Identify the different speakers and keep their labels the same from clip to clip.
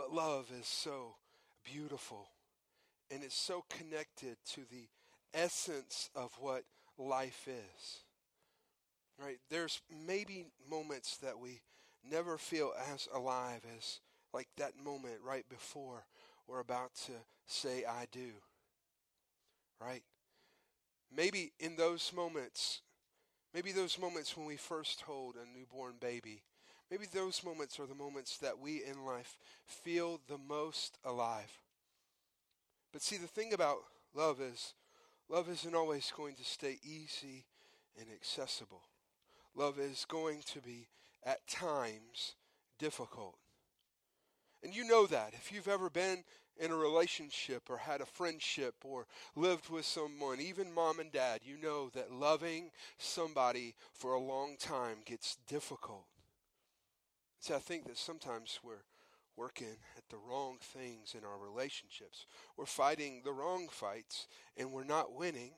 Speaker 1: but love is so beautiful. And it's so connected to the essence of what life is. Right? There's maybe moments that we never feel as alive as like that moment right before we're about to say I do. Right? Maybe in those moments, maybe those moments when we first hold a newborn baby, maybe those moments are the moments that we in life feel the most alive. But see, the thing about love is love isn't always going to stay easy and accessible. Love is going to be, at times, difficult. And you know that. If you've ever been in a relationship or had a friendship or lived with someone, even mom and dad, you know that loving somebody for a long time gets difficult. See, I think that sometimes we're working at the wrong things in our relationships. We're fighting the wrong fights and we're not winning.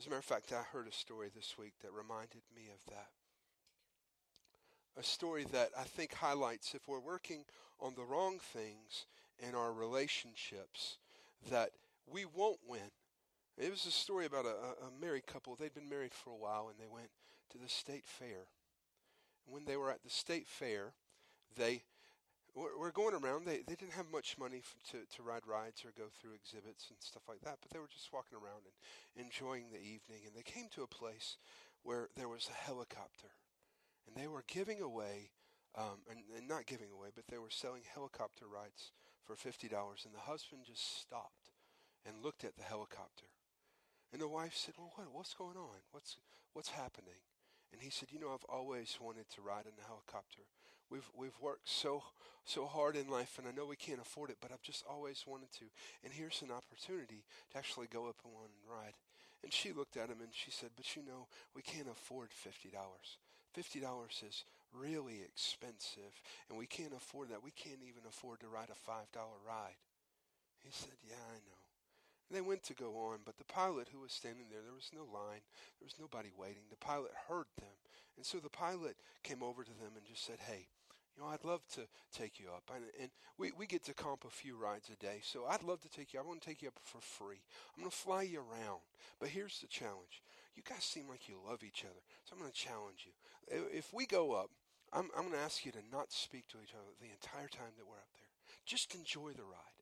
Speaker 1: As a matter of fact, I heard a story this week that reminded me of that. A story that I think highlights if we're working on the wrong things in our relationships, that we won't win. It was a story about a, a married couple. They'd been married for a while and they went to the state fair. When they were at the state fair, they were going around. They they didn't have much money to to ride rides or go through exhibits and stuff like that. But they were just walking around and enjoying the evening. And they came to a place where there was a helicopter, and they were giving away. Um, and, and not giving away, but they were selling helicopter rides for fifty dollars. And the husband just stopped and looked at the helicopter, and the wife said, "Well, what, what's going on? What's what's happening?" And he said, "You know, I've always wanted to ride in a helicopter. We've we've worked so so hard in life, and I know we can't afford it, but I've just always wanted to. And here's an opportunity to actually go up in one and ride." And she looked at him and she said, "But you know, we can't afford fifty dollars. Fifty dollars is really expensive, and we can't afford that. We can't even afford to ride a five dollar ride." He said, "Yeah, I know." And they went to go on, but the pilot who was standing there, there was no line, there was nobody waiting. The pilot heard them. And so the pilot came over to them and just said, Hey, you know, I'd love to take you up. And, and we, we get to comp a few rides a day, so I'd love to take you. I want to take you up for free. I'm going to fly you around. But here's the challenge. You guys seem like you love each other, so I'm going to challenge you. If we go up, I'm, I'm going to ask you to not speak to each other the entire time that we're up there. Just enjoy the ride.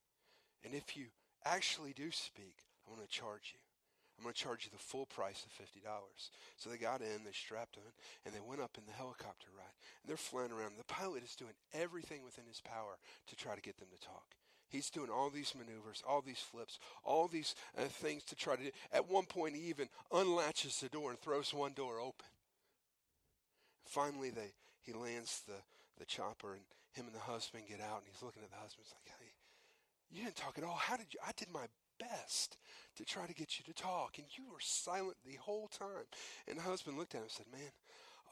Speaker 1: And if you actually do speak, I'm going to charge you. I'm going to charge you the full price of $50. So they got in, they strapped on, and they went up in the helicopter ride. And they're flying around. The pilot is doing everything within his power to try to get them to talk. He's doing all these maneuvers, all these flips, all these uh, things to try to do. At one point, he even unlatches the door and throws one door open. Finally, they, he lands the, the chopper, and him and the husband get out, and he's looking at the husband. He's like, hey, you didn't talk at all. How did you? I did my best to try to get you to talk, and you were silent the whole time. And the husband looked at him and said, Man,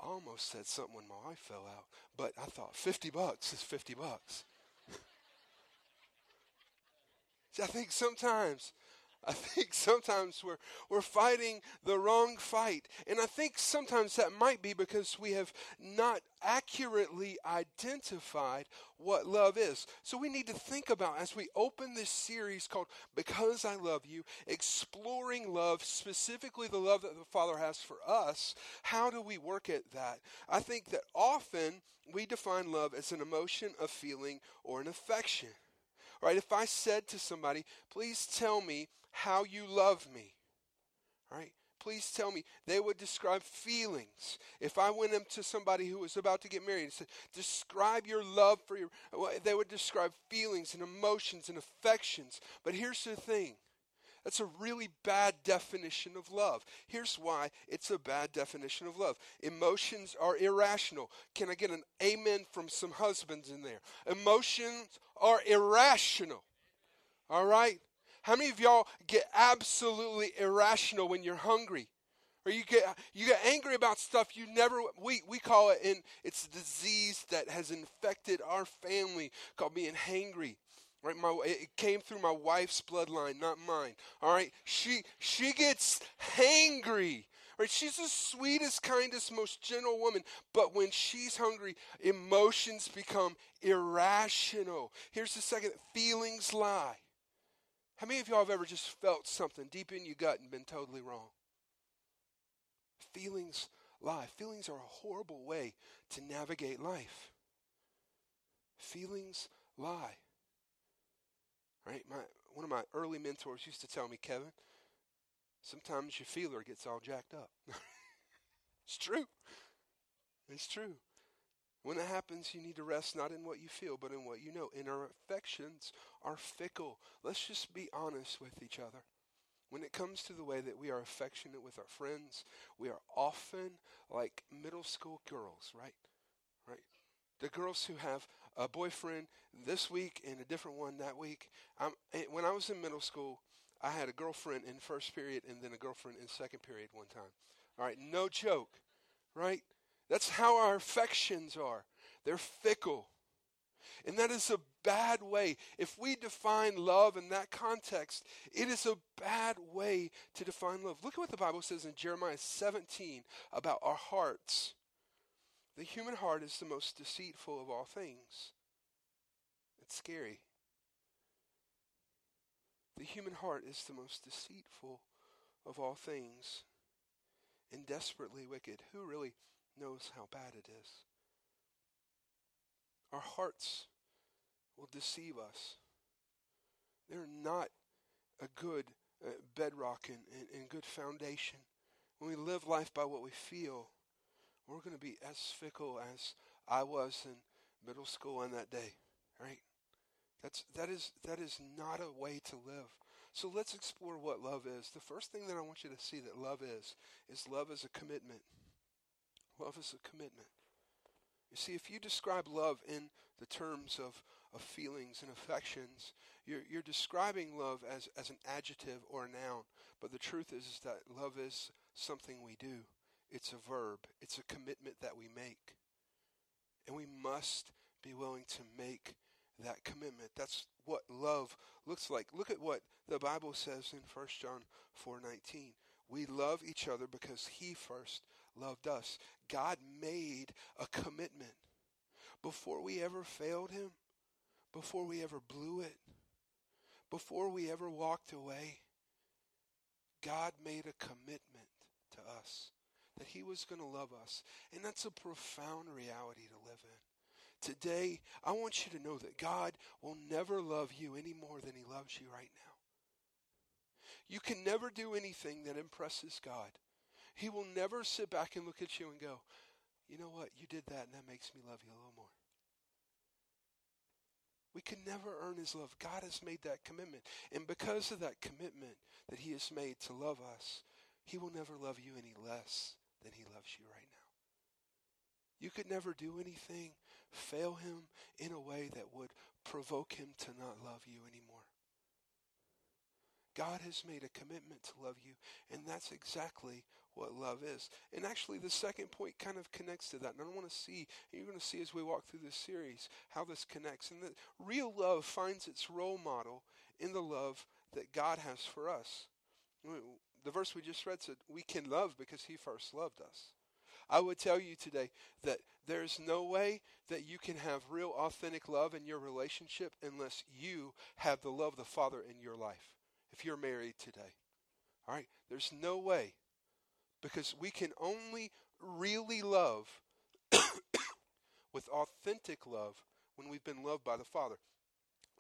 Speaker 1: I almost said something when my wife fell out, but I thought 50 bucks is 50 bucks. I think sometimes I think sometimes we're, we're fighting the wrong fight. And I think sometimes that might be because we have not accurately identified what love is. So we need to think about as we open this series called Because I Love You, exploring love, specifically the love that the Father has for us, how do we work at that? I think that often we define love as an emotion, a feeling, or an affection. Right? If I said to somebody, please tell me how you love me, right? Please tell me. They would describe feelings. If I went up to somebody who was about to get married and said, describe your love for your, they would describe feelings and emotions and affections. But here's the thing That's a really bad definition of love. Here's why it's a bad definition of love. Emotions are irrational. Can I get an amen from some husbands in there? Emotions are irrational. All right? How many of y'all get absolutely irrational when you're hungry? Or you get you get angry about stuff you never we we call it in it's a disease that has infected our family called being hangry. Right, my it came through my wife's bloodline, not mine. All right, she she gets hangry. Right, she's the sweetest, kindest, most gentle woman, but when she's hungry, emotions become irrational. Here's the second: feelings lie. How many of y'all have ever just felt something deep in your gut and been totally wrong? Feelings lie. Feelings are a horrible way to navigate life. Feelings lie. Right? My one of my early mentors used to tell me, Kevin, sometimes your feeler gets all jacked up. it's true. It's true. When that happens, you need to rest not in what you feel, but in what you know. And our affections are fickle. Let's just be honest with each other. When it comes to the way that we are affectionate with our friends, we are often like middle school girls, right? Right? The girls who have a boyfriend this week and a different one that week. I'm, when I was in middle school, I had a girlfriend in first period and then a girlfriend in second period one time. All right, no joke, right? That's how our affections are. They're fickle. And that is a bad way. If we define love in that context, it is a bad way to define love. Look at what the Bible says in Jeremiah 17 about our hearts. The human heart is the most deceitful of all things. It's scary. The human heart is the most deceitful of all things and desperately wicked. Who really knows how bad it is. Our hearts will deceive us. They're not a good uh, bedrock and, and, and good foundation. When we live life by what we feel, we're going to be as fickle as I was in middle school on that day, right? That's that is that is not a way to live. So let's explore what love is. The first thing that I want you to see that love is is love is a commitment. Love is a commitment. You see, if you describe love in the terms of, of feelings and affections, you're, you're describing love as, as an adjective or a noun. But the truth is, is that love is something we do, it's a verb, it's a commitment that we make. And we must be willing to make that commitment. That's what love looks like. Look at what the Bible says in 1 John 4:19. We love each other because he first loved us. God made a commitment before we ever failed him, before we ever blew it, before we ever walked away. God made a commitment to us that he was going to love us. And that's a profound reality to live in. Today, I want you to know that God will never love you any more than he loves you right now. You can never do anything that impresses God. He will never sit back and look at you and go, you know what, you did that and that makes me love you a little more. We can never earn his love. God has made that commitment. And because of that commitment that he has made to love us, he will never love you any less than he loves you right now. You could never do anything, fail him in a way that would provoke him to not love you anymore. God has made a commitment to love you, and that's exactly what love is. And actually, the second point kind of connects to that. And I want to see, and you're going to see as we walk through this series, how this connects. And that real love finds its role model in the love that God has for us. The verse we just read said, We can love because He first loved us. I would tell you today that there's no way that you can have real, authentic love in your relationship unless you have the love of the Father in your life if you're married today. All right? There's no way. Because we can only really love with authentic love when we've been loved by the Father.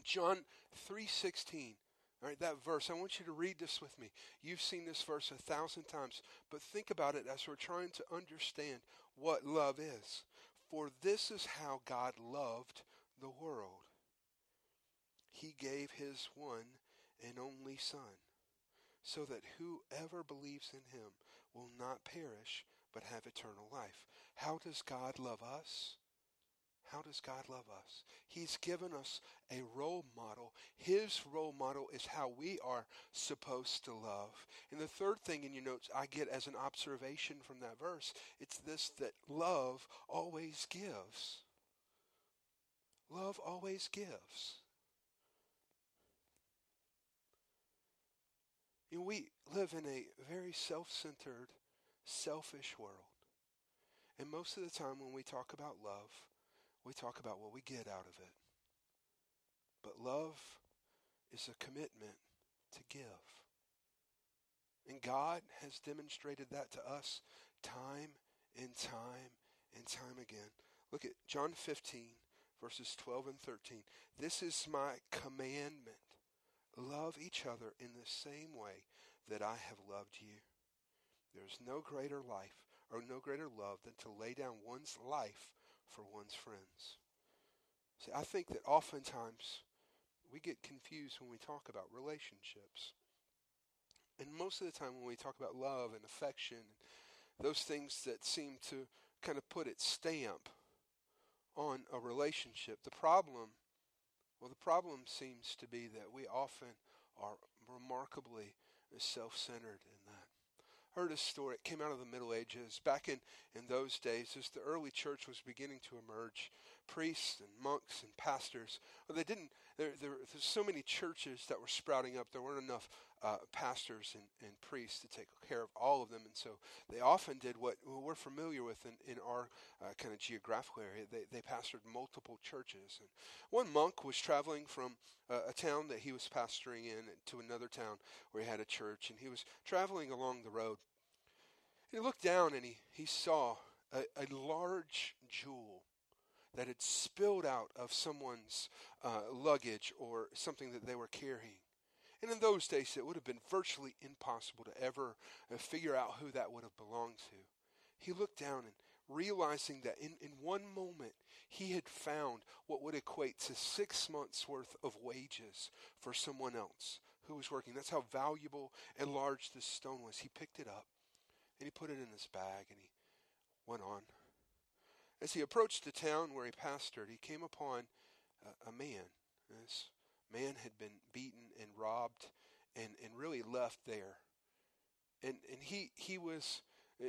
Speaker 1: John 3:16. All right, that verse. I want you to read this with me. You've seen this verse a thousand times, but think about it as we're trying to understand what love is. For this is how God loved the world. He gave his one and only Son, so that whoever believes in him will not perish but have eternal life. How does God love us? How does God love us? He's given us a role model. His role model is how we are supposed to love. And the third thing in your notes I get as an observation from that verse, it's this that love always gives. Love always gives. You know, we live in a very self centered, selfish world. And most of the time when we talk about love, we talk about what we get out of it. But love is a commitment to give. And God has demonstrated that to us time and time and time again. Look at John 15, verses 12 and 13. This is my commandment love each other in the same way that I have loved you. There is no greater life or no greater love than to lay down one's life for one's friends. See, I think that oftentimes we get confused when we talk about relationships. And most of the time when we talk about love and affection, those things that seem to kind of put its stamp on a relationship, the problem, well, the problem seems to be that we often are remarkably self-centered in that I heard a story. It came out of the Middle Ages. Back in, in those days, as the early church was beginning to emerge, priests and monks and pastors, well, they didn't, there, there, there's so many churches that were sprouting up, there weren't enough uh, pastors and, and priests to take care of all of them. And so they often did what we're familiar with in, in our uh, kind of geographical area. They, they pastored multiple churches. And one monk was traveling from a town that he was pastoring in to another town where he had a church. And he was traveling along the road. And he looked down and he, he saw a, a large jewel that had spilled out of someone's uh, luggage or something that they were carrying. And in those days, it would have been virtually impossible to ever uh, figure out who that would have belonged to. He looked down and realizing that in, in one moment he had found what would equate to six months worth of wages for someone else who was working. That's how valuable and large this stone was. He picked it up and he put it in his bag and he went on. As he approached the town where he pastored, he came upon a, a man. This man had been beaten and robbed and, and really left there. And, and he, he was uh,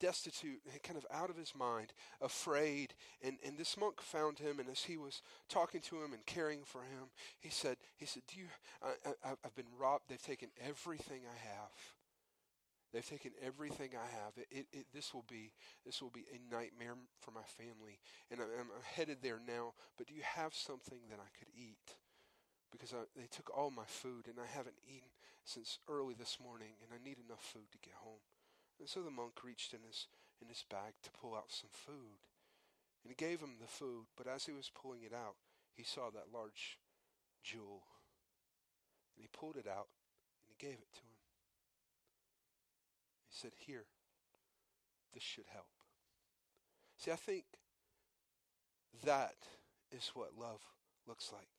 Speaker 1: destitute, kind of out of his mind, afraid. And, and this monk found him, and as he was talking to him and caring for him, he said, he said, Do you, I, I, I've been robbed. They've taken everything I have. They've taken everything I have. It, it, it, this will be this will be a nightmare for my family, and I'm, I'm headed there now. But do you have something that I could eat? Because I, they took all my food and I haven't eaten since early this morning and I need enough food to get home. And so the monk reached in his in his bag to pull out some food. And he gave him the food, but as he was pulling it out, he saw that large jewel. And he pulled it out and he gave it to him. He said, Here, this should help. See, I think that is what love looks like.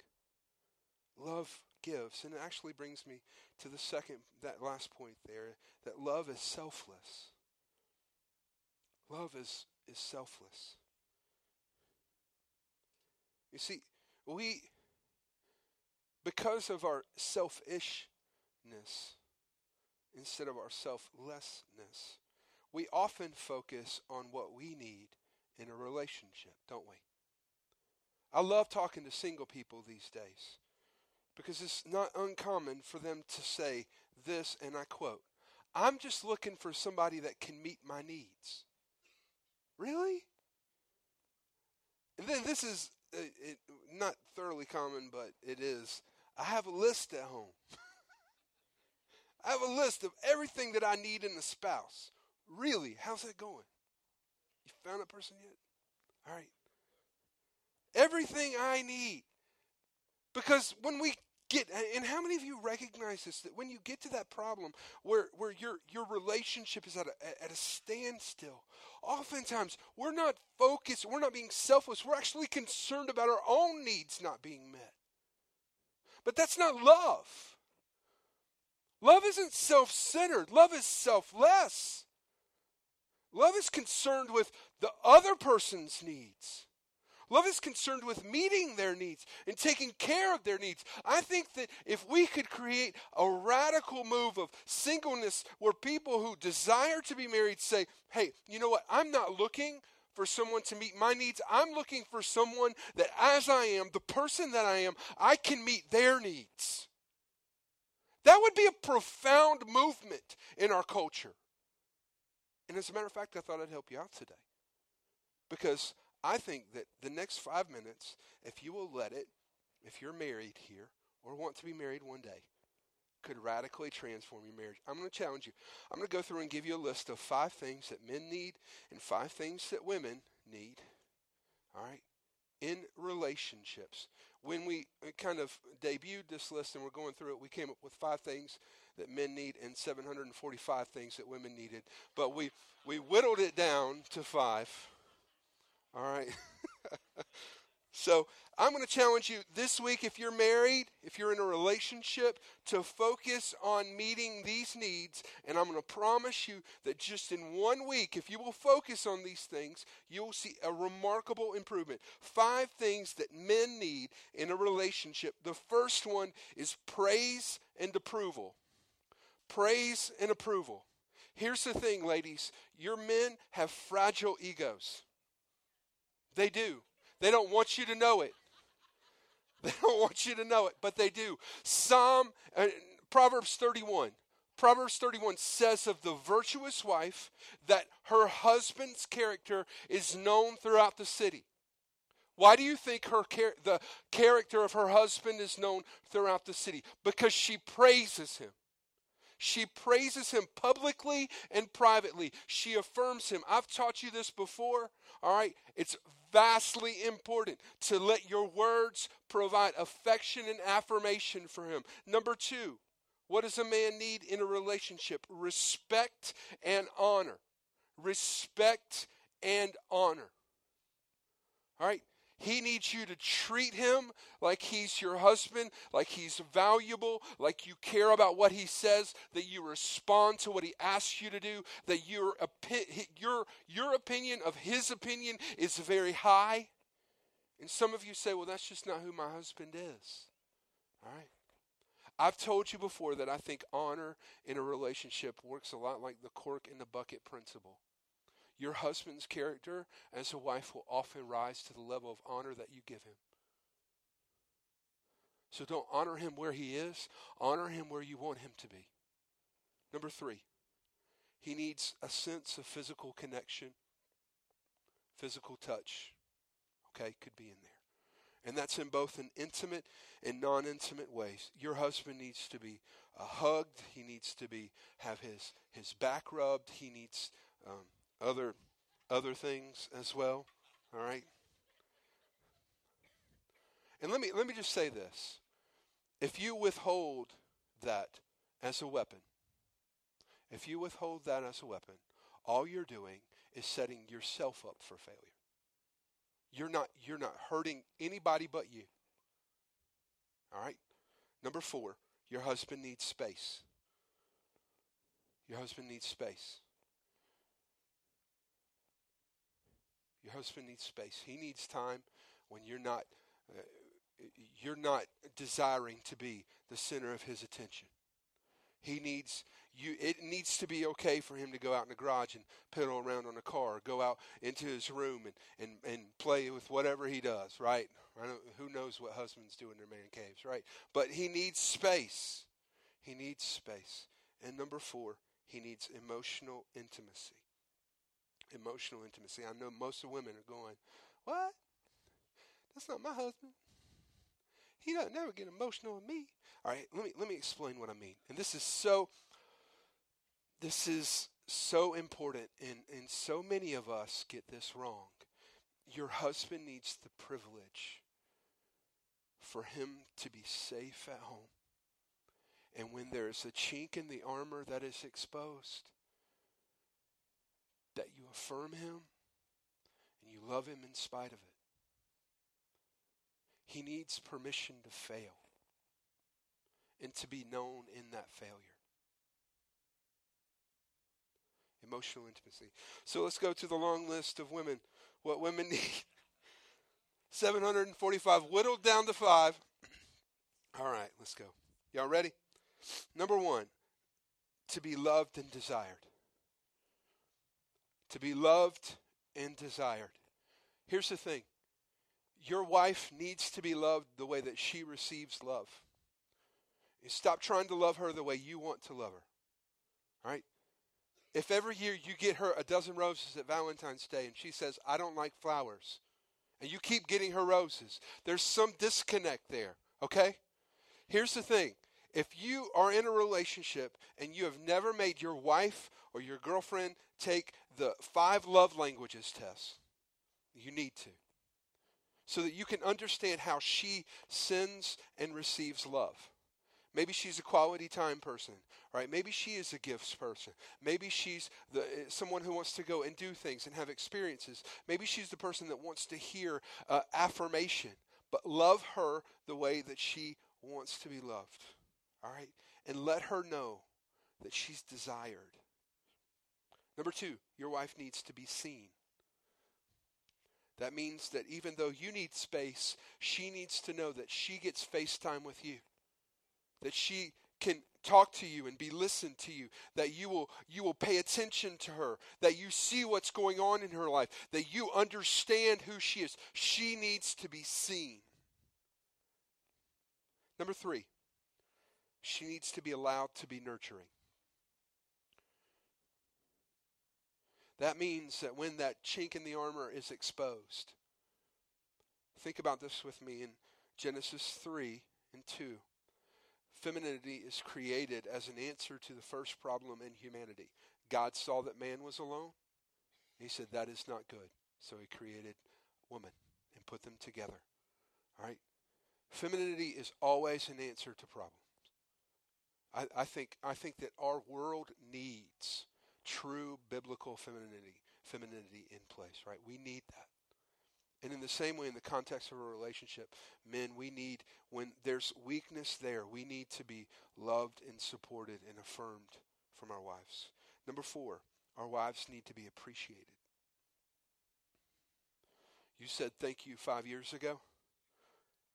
Speaker 1: Love gives. And it actually brings me to the second, that last point there, that love is selfless. Love is, is selfless. You see, we, because of our selfishness instead of our selflessness, we often focus on what we need in a relationship, don't we? I love talking to single people these days because it's not uncommon for them to say this, and I quote, I'm just looking for somebody that can meet my needs. Really? And then this is uh, it, not thoroughly common, but it is. I have a list at home. I have a list of everything that I need in a spouse. Really? How's that going? You found a person yet? All right. Everything I need. Because when we get and how many of you recognize this that when you get to that problem where where your your relationship is at a at a standstill oftentimes we're not focused we're not being selfless we're actually concerned about our own needs not being met but that's not love Love isn't self centered, love is selfless. Love is concerned with the other person's needs. Love is concerned with meeting their needs and taking care of their needs. I think that if we could create a radical move of singleness where people who desire to be married say, hey, you know what? I'm not looking for someone to meet my needs. I'm looking for someone that, as I am, the person that I am, I can meet their needs. That would be a profound movement in our culture. And as a matter of fact, I thought I'd help you out today. Because I think that the next five minutes, if you will let it, if you're married here or want to be married one day, could radically transform your marriage. I'm going to challenge you. I'm going to go through and give you a list of five things that men need and five things that women need. All right? In relationships. When we uh, kind of debuted this list and we're going through it, we came up with five things that men need and 745 things that women needed. But we, we whittled it down to five. All right. so I'm going to challenge you this week if you're married, if you're in a relationship, to focus on meeting these needs. And I'm going to promise you that just in one week, if you will focus on these things, you will see a remarkable improvement. Five things that men need in a relationship. The first one is praise and approval. Praise and approval. Here's the thing, ladies your men have fragile egos. They do. They don't want you to know it. They don't want you to know it, but they do. Psalm, uh, Proverbs 31. Proverbs 31 says of the virtuous wife that her husband's character is known throughout the city. Why do you think her char- the character of her husband is known throughout the city? Because she praises him. She praises him publicly and privately. She affirms him. I've taught you this before. All right. It's vastly important to let your words provide affection and affirmation for him. Number two, what does a man need in a relationship? Respect and honor. Respect and honor. All right. He needs you to treat him like he's your husband, like he's valuable, like you care about what he says, that you respond to what he asks you to do, that your, your, your opinion of his opinion is very high. And some of you say, well, that's just not who my husband is. All right. I've told you before that I think honor in a relationship works a lot like the cork in the bucket principle. Your husband's character as a wife will often rise to the level of honor that you give him. So don't honor him where he is, honor him where you want him to be. Number three, he needs a sense of physical connection, physical touch. Okay, could be in there. And that's in both an intimate and non intimate ways. Your husband needs to be uh, hugged, he needs to be have his, his back rubbed, he needs um, other other things as well. All right. And let me let me just say this. If you withhold that as a weapon, if you withhold that as a weapon, all you're doing is setting yourself up for failure. You're not you're not hurting anybody but you. All right? Number 4, your husband needs space. Your husband needs space. Your husband needs space. He needs time when you're not uh, you're not desiring to be the center of his attention. He needs you it needs to be okay for him to go out in the garage and pedal around on a car or go out into his room and, and, and play with whatever he does, right? who knows what husbands do in their man caves, right? But he needs space. He needs space. And number four, he needs emotional intimacy emotional intimacy. I know most of women are going, What? That's not my husband. He doesn't never get emotional with me. All right, let me let me explain what I mean. And this is so this is so important and, and so many of us get this wrong. Your husband needs the privilege for him to be safe at home. And when there is a chink in the armor that is exposed, affirm him and you love him in spite of it. He needs permission to fail and to be known in that failure. Emotional intimacy. So let's go to the long list of women. What women need 745, whittled down to five. All right, let's go. Y'all ready? Number one, to be loved and desired. To be loved and desired. Here's the thing your wife needs to be loved the way that she receives love. You stop trying to love her the way you want to love her. All right? If every year you get her a dozen roses at Valentine's Day and she says, I don't like flowers, and you keep getting her roses, there's some disconnect there, okay? Here's the thing if you are in a relationship and you have never made your wife or your girlfriend take the five love languages test, you need to. So that you can understand how she sends and receives love. Maybe she's a quality time person, right? Maybe she is a gifts person. Maybe she's the, eh, someone who wants to go and do things and have experiences. Maybe she's the person that wants to hear uh, affirmation, but love her the way that she wants to be loved, all right? And let her know that she's desired. Number two, your wife needs to be seen. That means that even though you need space, she needs to know that she gets FaceTime with you. That she can talk to you and be listened to you. That you will you will pay attention to her. That you see what's going on in her life. That you understand who she is. She needs to be seen. Number 3 she needs to be allowed to be nurturing that means that when that chink in the armor is exposed think about this with me in Genesis 3 and 2 Femininity is created as an answer to the first problem in humanity. God saw that man was alone. He said, That is not good. So he created woman and put them together. All right? Femininity is always an answer to problems. I, I, think, I think that our world needs true biblical femininity, femininity in place, right? We need that. And in the same way, in the context of a relationship, men, we need, when there's weakness there, we need to be loved and supported and affirmed from our wives. Number four, our wives need to be appreciated. You said thank you five years ago.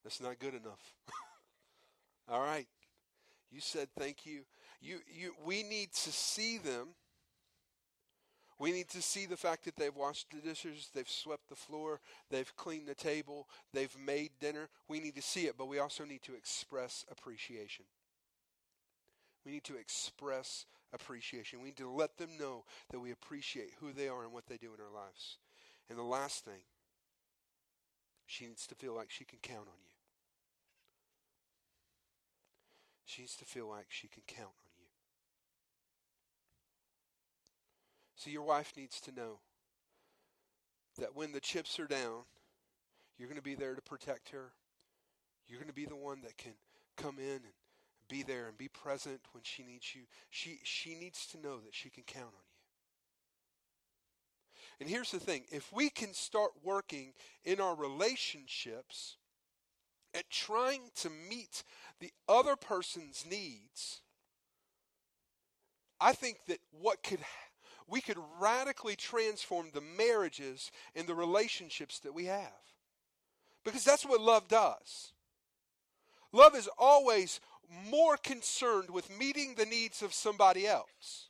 Speaker 1: That's not good enough. All right. You said thank you. You, you, we need to see them we need to see the fact that they've washed the dishes, they've swept the floor, they've cleaned the table, they've made dinner. We need to see it, but we also need to express appreciation. We need to express appreciation. We need to let them know that we appreciate who they are and what they do in our lives. And the last thing, she needs to feel like she can count on you. She needs to feel like she can count on So your wife needs to know that when the chips are down, you're going to be there to protect her. You're going to be the one that can come in and be there and be present when she needs you. She she needs to know that she can count on you. And here's the thing, if we can start working in our relationships at trying to meet the other person's needs, I think that what could we could radically transform the marriages and the relationships that we have. Because that's what love does. Love is always more concerned with meeting the needs of somebody else.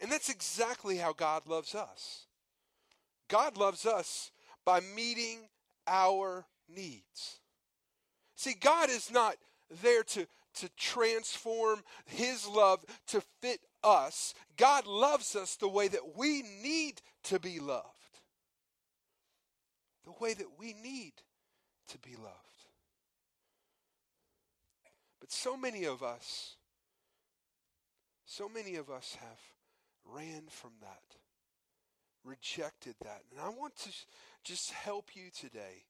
Speaker 1: And that's exactly how God loves us. God loves us by meeting our needs. See, God is not there to, to transform His love to fit us. God loves us the way that we need to be loved. The way that we need to be loved. But so many of us, so many of us have ran from that, rejected that. And I want to just help you today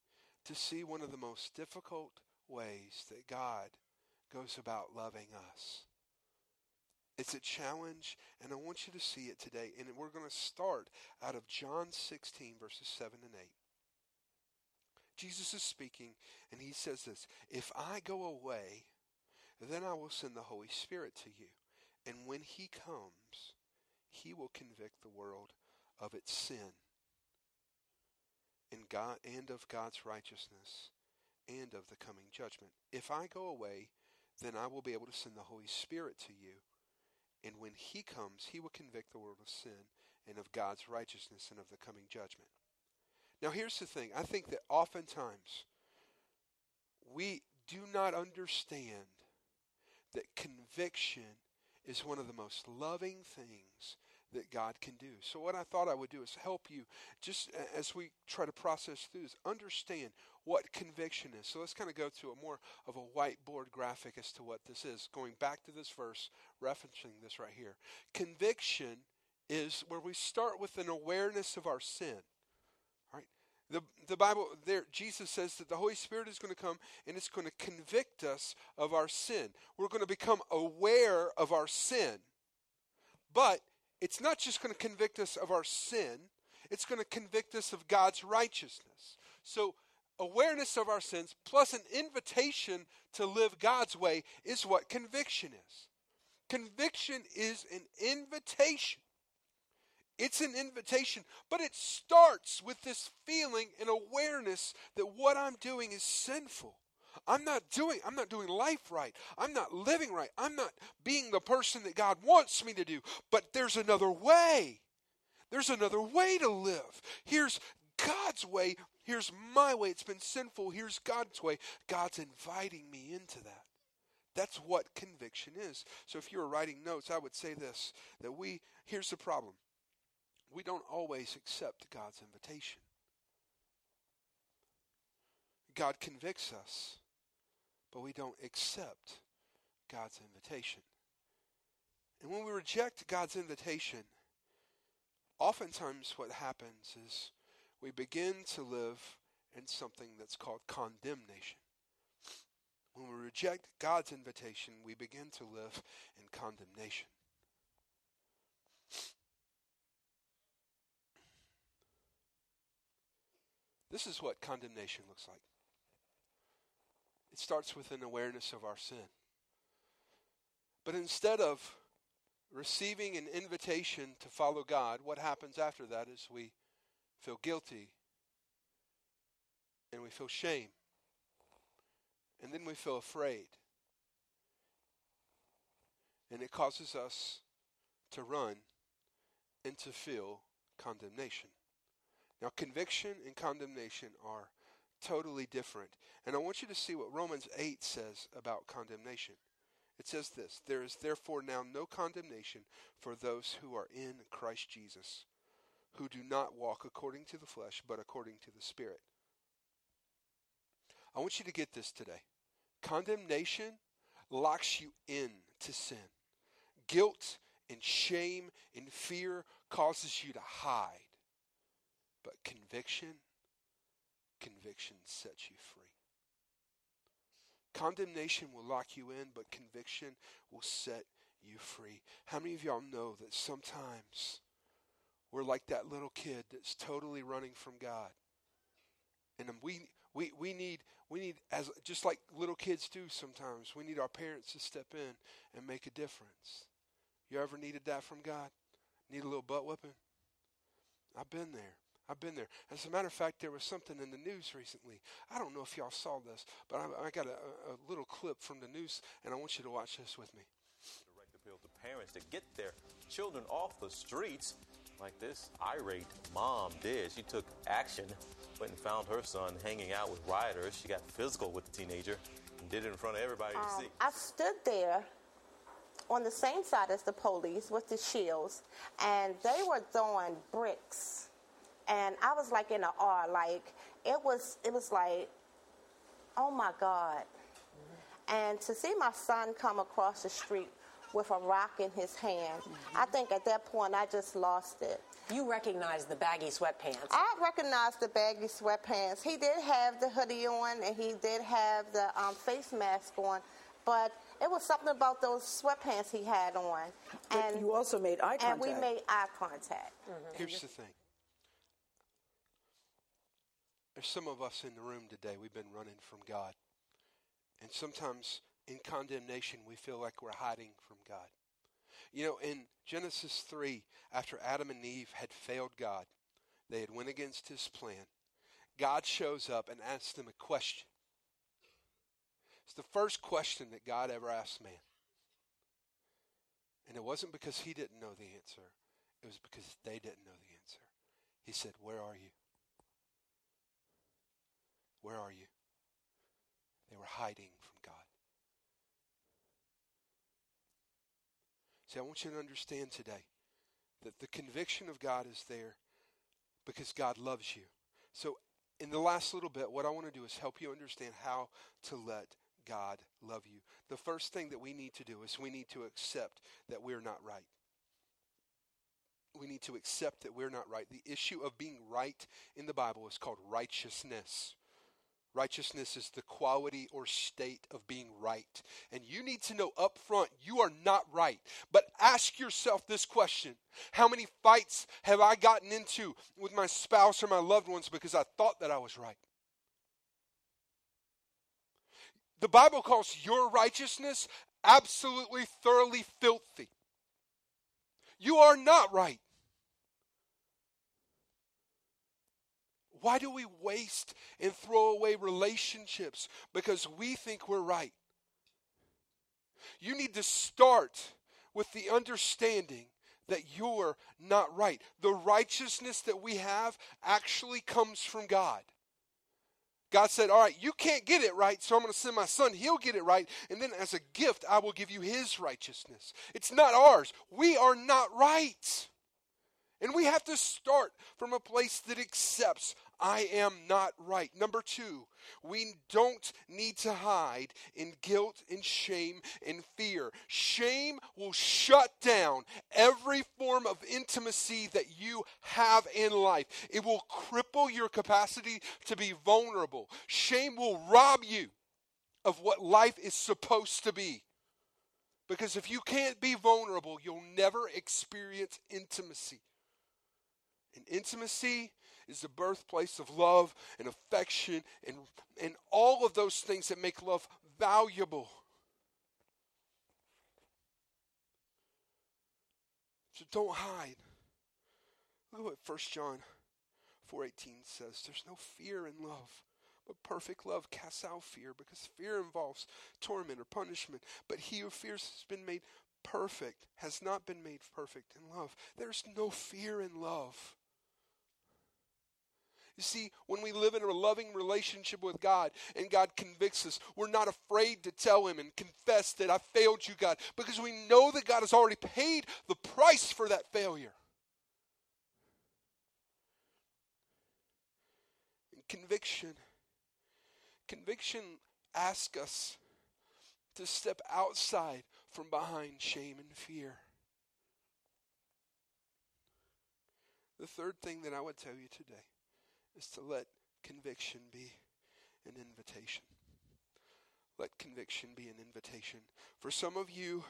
Speaker 1: to see one of the most difficult ways that God goes about loving us. It's a challenge, and I want you to see it today. And we're going to start out of John 16, verses 7 and 8. Jesus is speaking, and he says this If I go away, then I will send the Holy Spirit to you. And when he comes, he will convict the world of its sin and God and of God's righteousness and of the coming judgment. If I go away, then I will be able to send the Holy Spirit to you. And when he comes, he will convict the world of sin and of God's righteousness and of the coming judgment. Now, here's the thing I think that oftentimes we do not understand that conviction is one of the most loving things that God can do. So, what I thought I would do is help you just as we try to process through this, understand what conviction is. So, let's kind of go to a more of a whiteboard graphic as to what this is. Going back to this verse, referencing this right here. Conviction is where we start with an awareness of our sin. Right? The, the Bible there, Jesus says that the Holy Spirit is going to come and it's going to convict us of our sin. We're going to become aware of our sin. But it's not just going to convict us of our sin, it's going to convict us of God's righteousness. So, awareness of our sins plus an invitation to live God's way is what conviction is. Conviction is an invitation. It's an invitation, but it starts with this feeling and awareness that what I'm doing is sinful. I'm not doing I'm not doing life right. I'm not living right. I'm not being the person that God wants me to do. But there's another way. There's another way to live. Here's God's way. Here's my way. It's been sinful. Here's God's way. God's inviting me into that. That's what conviction is. So if you were writing notes, I would say this that we here's the problem. We don't always accept God's invitation. God convicts us but we don't accept God's invitation. And when we reject God's invitation, oftentimes what happens is we begin to live in something that's called condemnation. When we reject God's invitation, we begin to live in condemnation. This is what condemnation looks like. It starts with an awareness of our sin. But instead of receiving an invitation to follow God, what happens after that is we feel guilty and we feel shame. And then we feel afraid. And it causes us to run and to feel condemnation. Now, conviction and condemnation are totally different. And I want you to see what Romans 8 says about condemnation. It says this There is therefore now no condemnation for those who are in Christ Jesus, who do not walk according to the flesh, but according to the Spirit. I want you to get this today. Condemnation locks you in to sin. Guilt and shame and fear causes you to hide. But conviction Conviction sets you free. Condemnation will lock you in, but conviction will set you free. How many of y'all know that sometimes we're like that little kid that's totally running from God? And we we we need we need as just like little kids do sometimes, we need our parents to step in and make a difference. You ever needed that from God? Need a little butt whipping? I've been there. I've been there. As a matter of fact, there was something in the news recently. I don't know if y'all saw this, but I, I got a, a, little clip from the news, and I want you to watch this with me.
Speaker 2: Direct appeal to parents to get their children off the streets like this irate mom did. She took action, went and found her son hanging out with rioters. She got physical with the teenager and did it in front of everybody
Speaker 3: um,
Speaker 2: to see.
Speaker 3: I stood there on the same side as the police with the shields, and they were throwing bricks and I was like in an awe, like it was, it was like, oh my God. Mm-hmm. And to see my son come across the street with a rock in his hand, mm-hmm. I think at that point I just lost it.
Speaker 4: You recognize the baggy sweatpants.
Speaker 3: I recognized the baggy sweatpants. He did have the hoodie on and he did have the um, face mask on, but it was something about those sweatpants he had on.
Speaker 4: But and you also made eye contact.
Speaker 3: And we made eye contact.
Speaker 1: Mm-hmm. Here's the thing there's some of us in the room today, we've been running from God. And sometimes in condemnation, we feel like we're hiding from God. You know, in Genesis 3, after Adam and Eve had failed God, they had went against his plan. God shows up and asks them a question. It's the first question that God ever asked man. And it wasn't because he didn't know the answer, it was because they didn't know the answer. He said, Where are you? Where are you? They were hiding from God. See, I want you to understand today that the conviction of God is there because God loves you. So, in the last little bit, what I want to do is help you understand how to let God love you. The first thing that we need to do is we need to accept that we're not right. We need to accept that we're not right. The issue of being right in the Bible is called righteousness. Righteousness is the quality or state of being right. And you need to know up front you are not right. But ask yourself this question How many fights have I gotten into with my spouse or my loved ones because I thought that I was right? The Bible calls your righteousness absolutely thoroughly filthy. You are not right. Why do we waste and throw away relationships? Because we think we're right. You need to start with the understanding that you're not right. The righteousness that we have actually comes from God. God said, All right, you can't get it right, so I'm going to send my son. He'll get it right. And then as a gift, I will give you his righteousness. It's not ours. We are not right. And we have to start from a place that accepts I am not right. Number two, we don't need to hide in guilt and shame and fear. Shame will shut down every form of intimacy that you have in life, it will cripple your capacity to be vulnerable. Shame will rob you of what life is supposed to be. Because if you can't be vulnerable, you'll never experience intimacy. And intimacy is the birthplace of love and affection and, and all of those things that make love valuable. So don't hide. Look at what 1 John 4:18 says. There's no fear in love, but perfect love casts out fear because fear involves torment or punishment. But he who fears has been made perfect, has not been made perfect in love. There's no fear in love. You see, when we live in a loving relationship with God and God convicts us, we're not afraid to tell Him and confess that I failed you, God, because we know that God has already paid the price for that failure. And conviction. Conviction asks us to step outside from behind shame and fear. The third thing that I would tell you today is to let conviction be an invitation. Let conviction be an invitation. For some of you,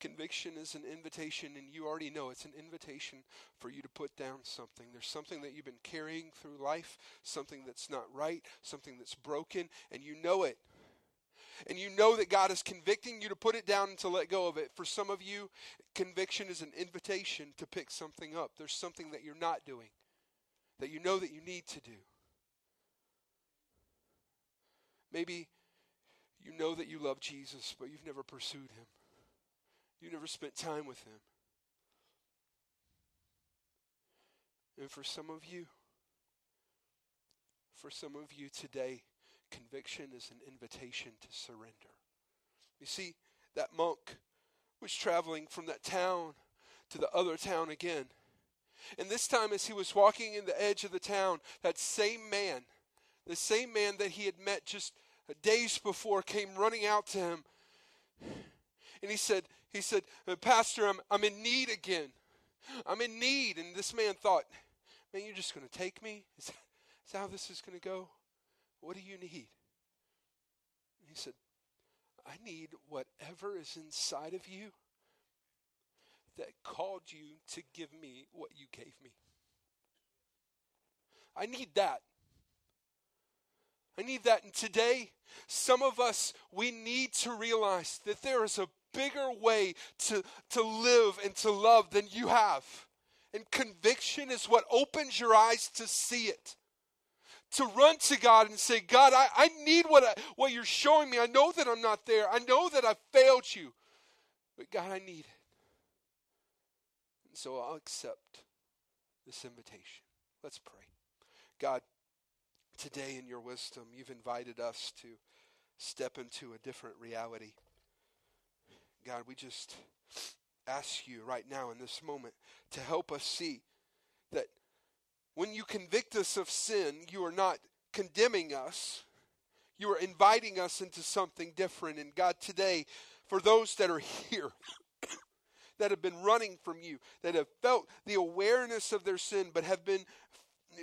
Speaker 1: conviction is an invitation, and you already know it's an invitation for you to put down something. There's something that you've been carrying through life, something that's not right, something that's broken, and you know it. And you know that God is convicting you to put it down and to let go of it. For some of you, conviction is an invitation to pick something up. There's something that you're not doing that you know that you need to do. Maybe you know that you love Jesus, but you've never pursued him. You never spent time with him. And for some of you, for some of you today, conviction is an invitation to surrender. You see, that monk was traveling from that town to the other town again. And this time, as he was walking in the edge of the town, that same man, the same man that he had met just days before, came running out to him. And he said, he said, uh, Pastor, I'm, I'm in need again. I'm in need. And this man thought, man, you're just going to take me? Is that, is that how this is going to go? What do you need? And he said, I need whatever is inside of you that called you to give me what you gave me. I need that. I need that. And today, some of us, we need to realize that there is a bigger way to, to live and to love than you have. And conviction is what opens your eyes to see it. To run to God and say, God, I, I need what, I, what you're showing me. I know that I'm not there. I know that I've failed you. But God, I need it. So I'll accept this invitation. Let's pray. God, today in your wisdom, you've invited us to step into a different reality. God, we just ask you right now in this moment to help us see that when you convict us of sin, you are not condemning us. You are inviting us into something different. And God, today, for those that are here, that have been running from you, that have felt the awareness of their sin, but have been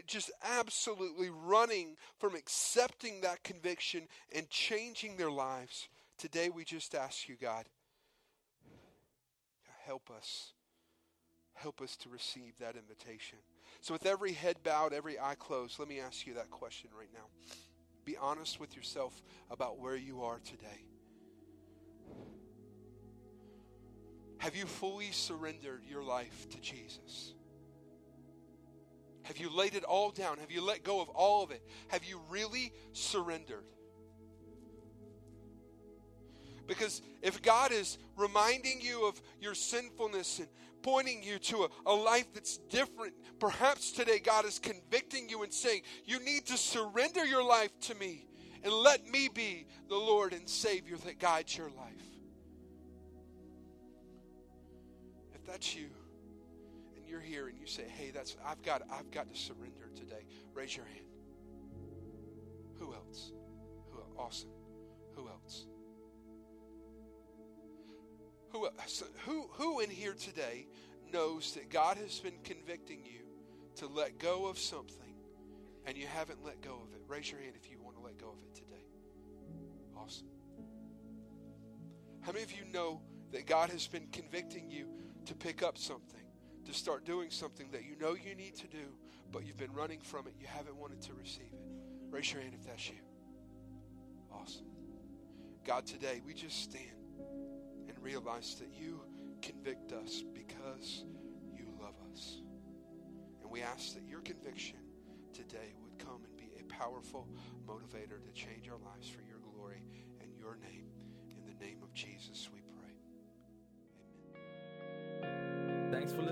Speaker 1: just absolutely running from accepting that conviction and changing their lives. Today, we just ask you, God, help us. Help us to receive that invitation. So, with every head bowed, every eye closed, let me ask you that question right now. Be honest with yourself about where you are today. Have you fully surrendered your life to Jesus? Have you laid it all down? Have you let go of all of it? Have you really surrendered? Because if God is reminding you of your sinfulness and pointing you to a, a, life that's different, perhaps today God is convicting you and saying, You need to surrender your life to me and let me be the Lord and Savior that guides your life. That's you, and you're here and you say, Hey, that's I've got I've got to surrender today, raise your hand. Who else? Who awesome. Who else? Who, who, who in here today knows that God has been convicting you to let go of something and you haven't let go of it? Raise your hand if you want to let go of it today. Awesome. How many of you know that God has been convicting you to pick up something, to start doing something that you know you need to do, but you've been running from it, you haven't wanted to receive it? Raise your hand if that's you. Awesome. God, today we just stand and realize that you convict us because you love us. And we ask that your conviction today would come and be a powerful motivator to change our lives for your glory and your name. In the name of Jesus, we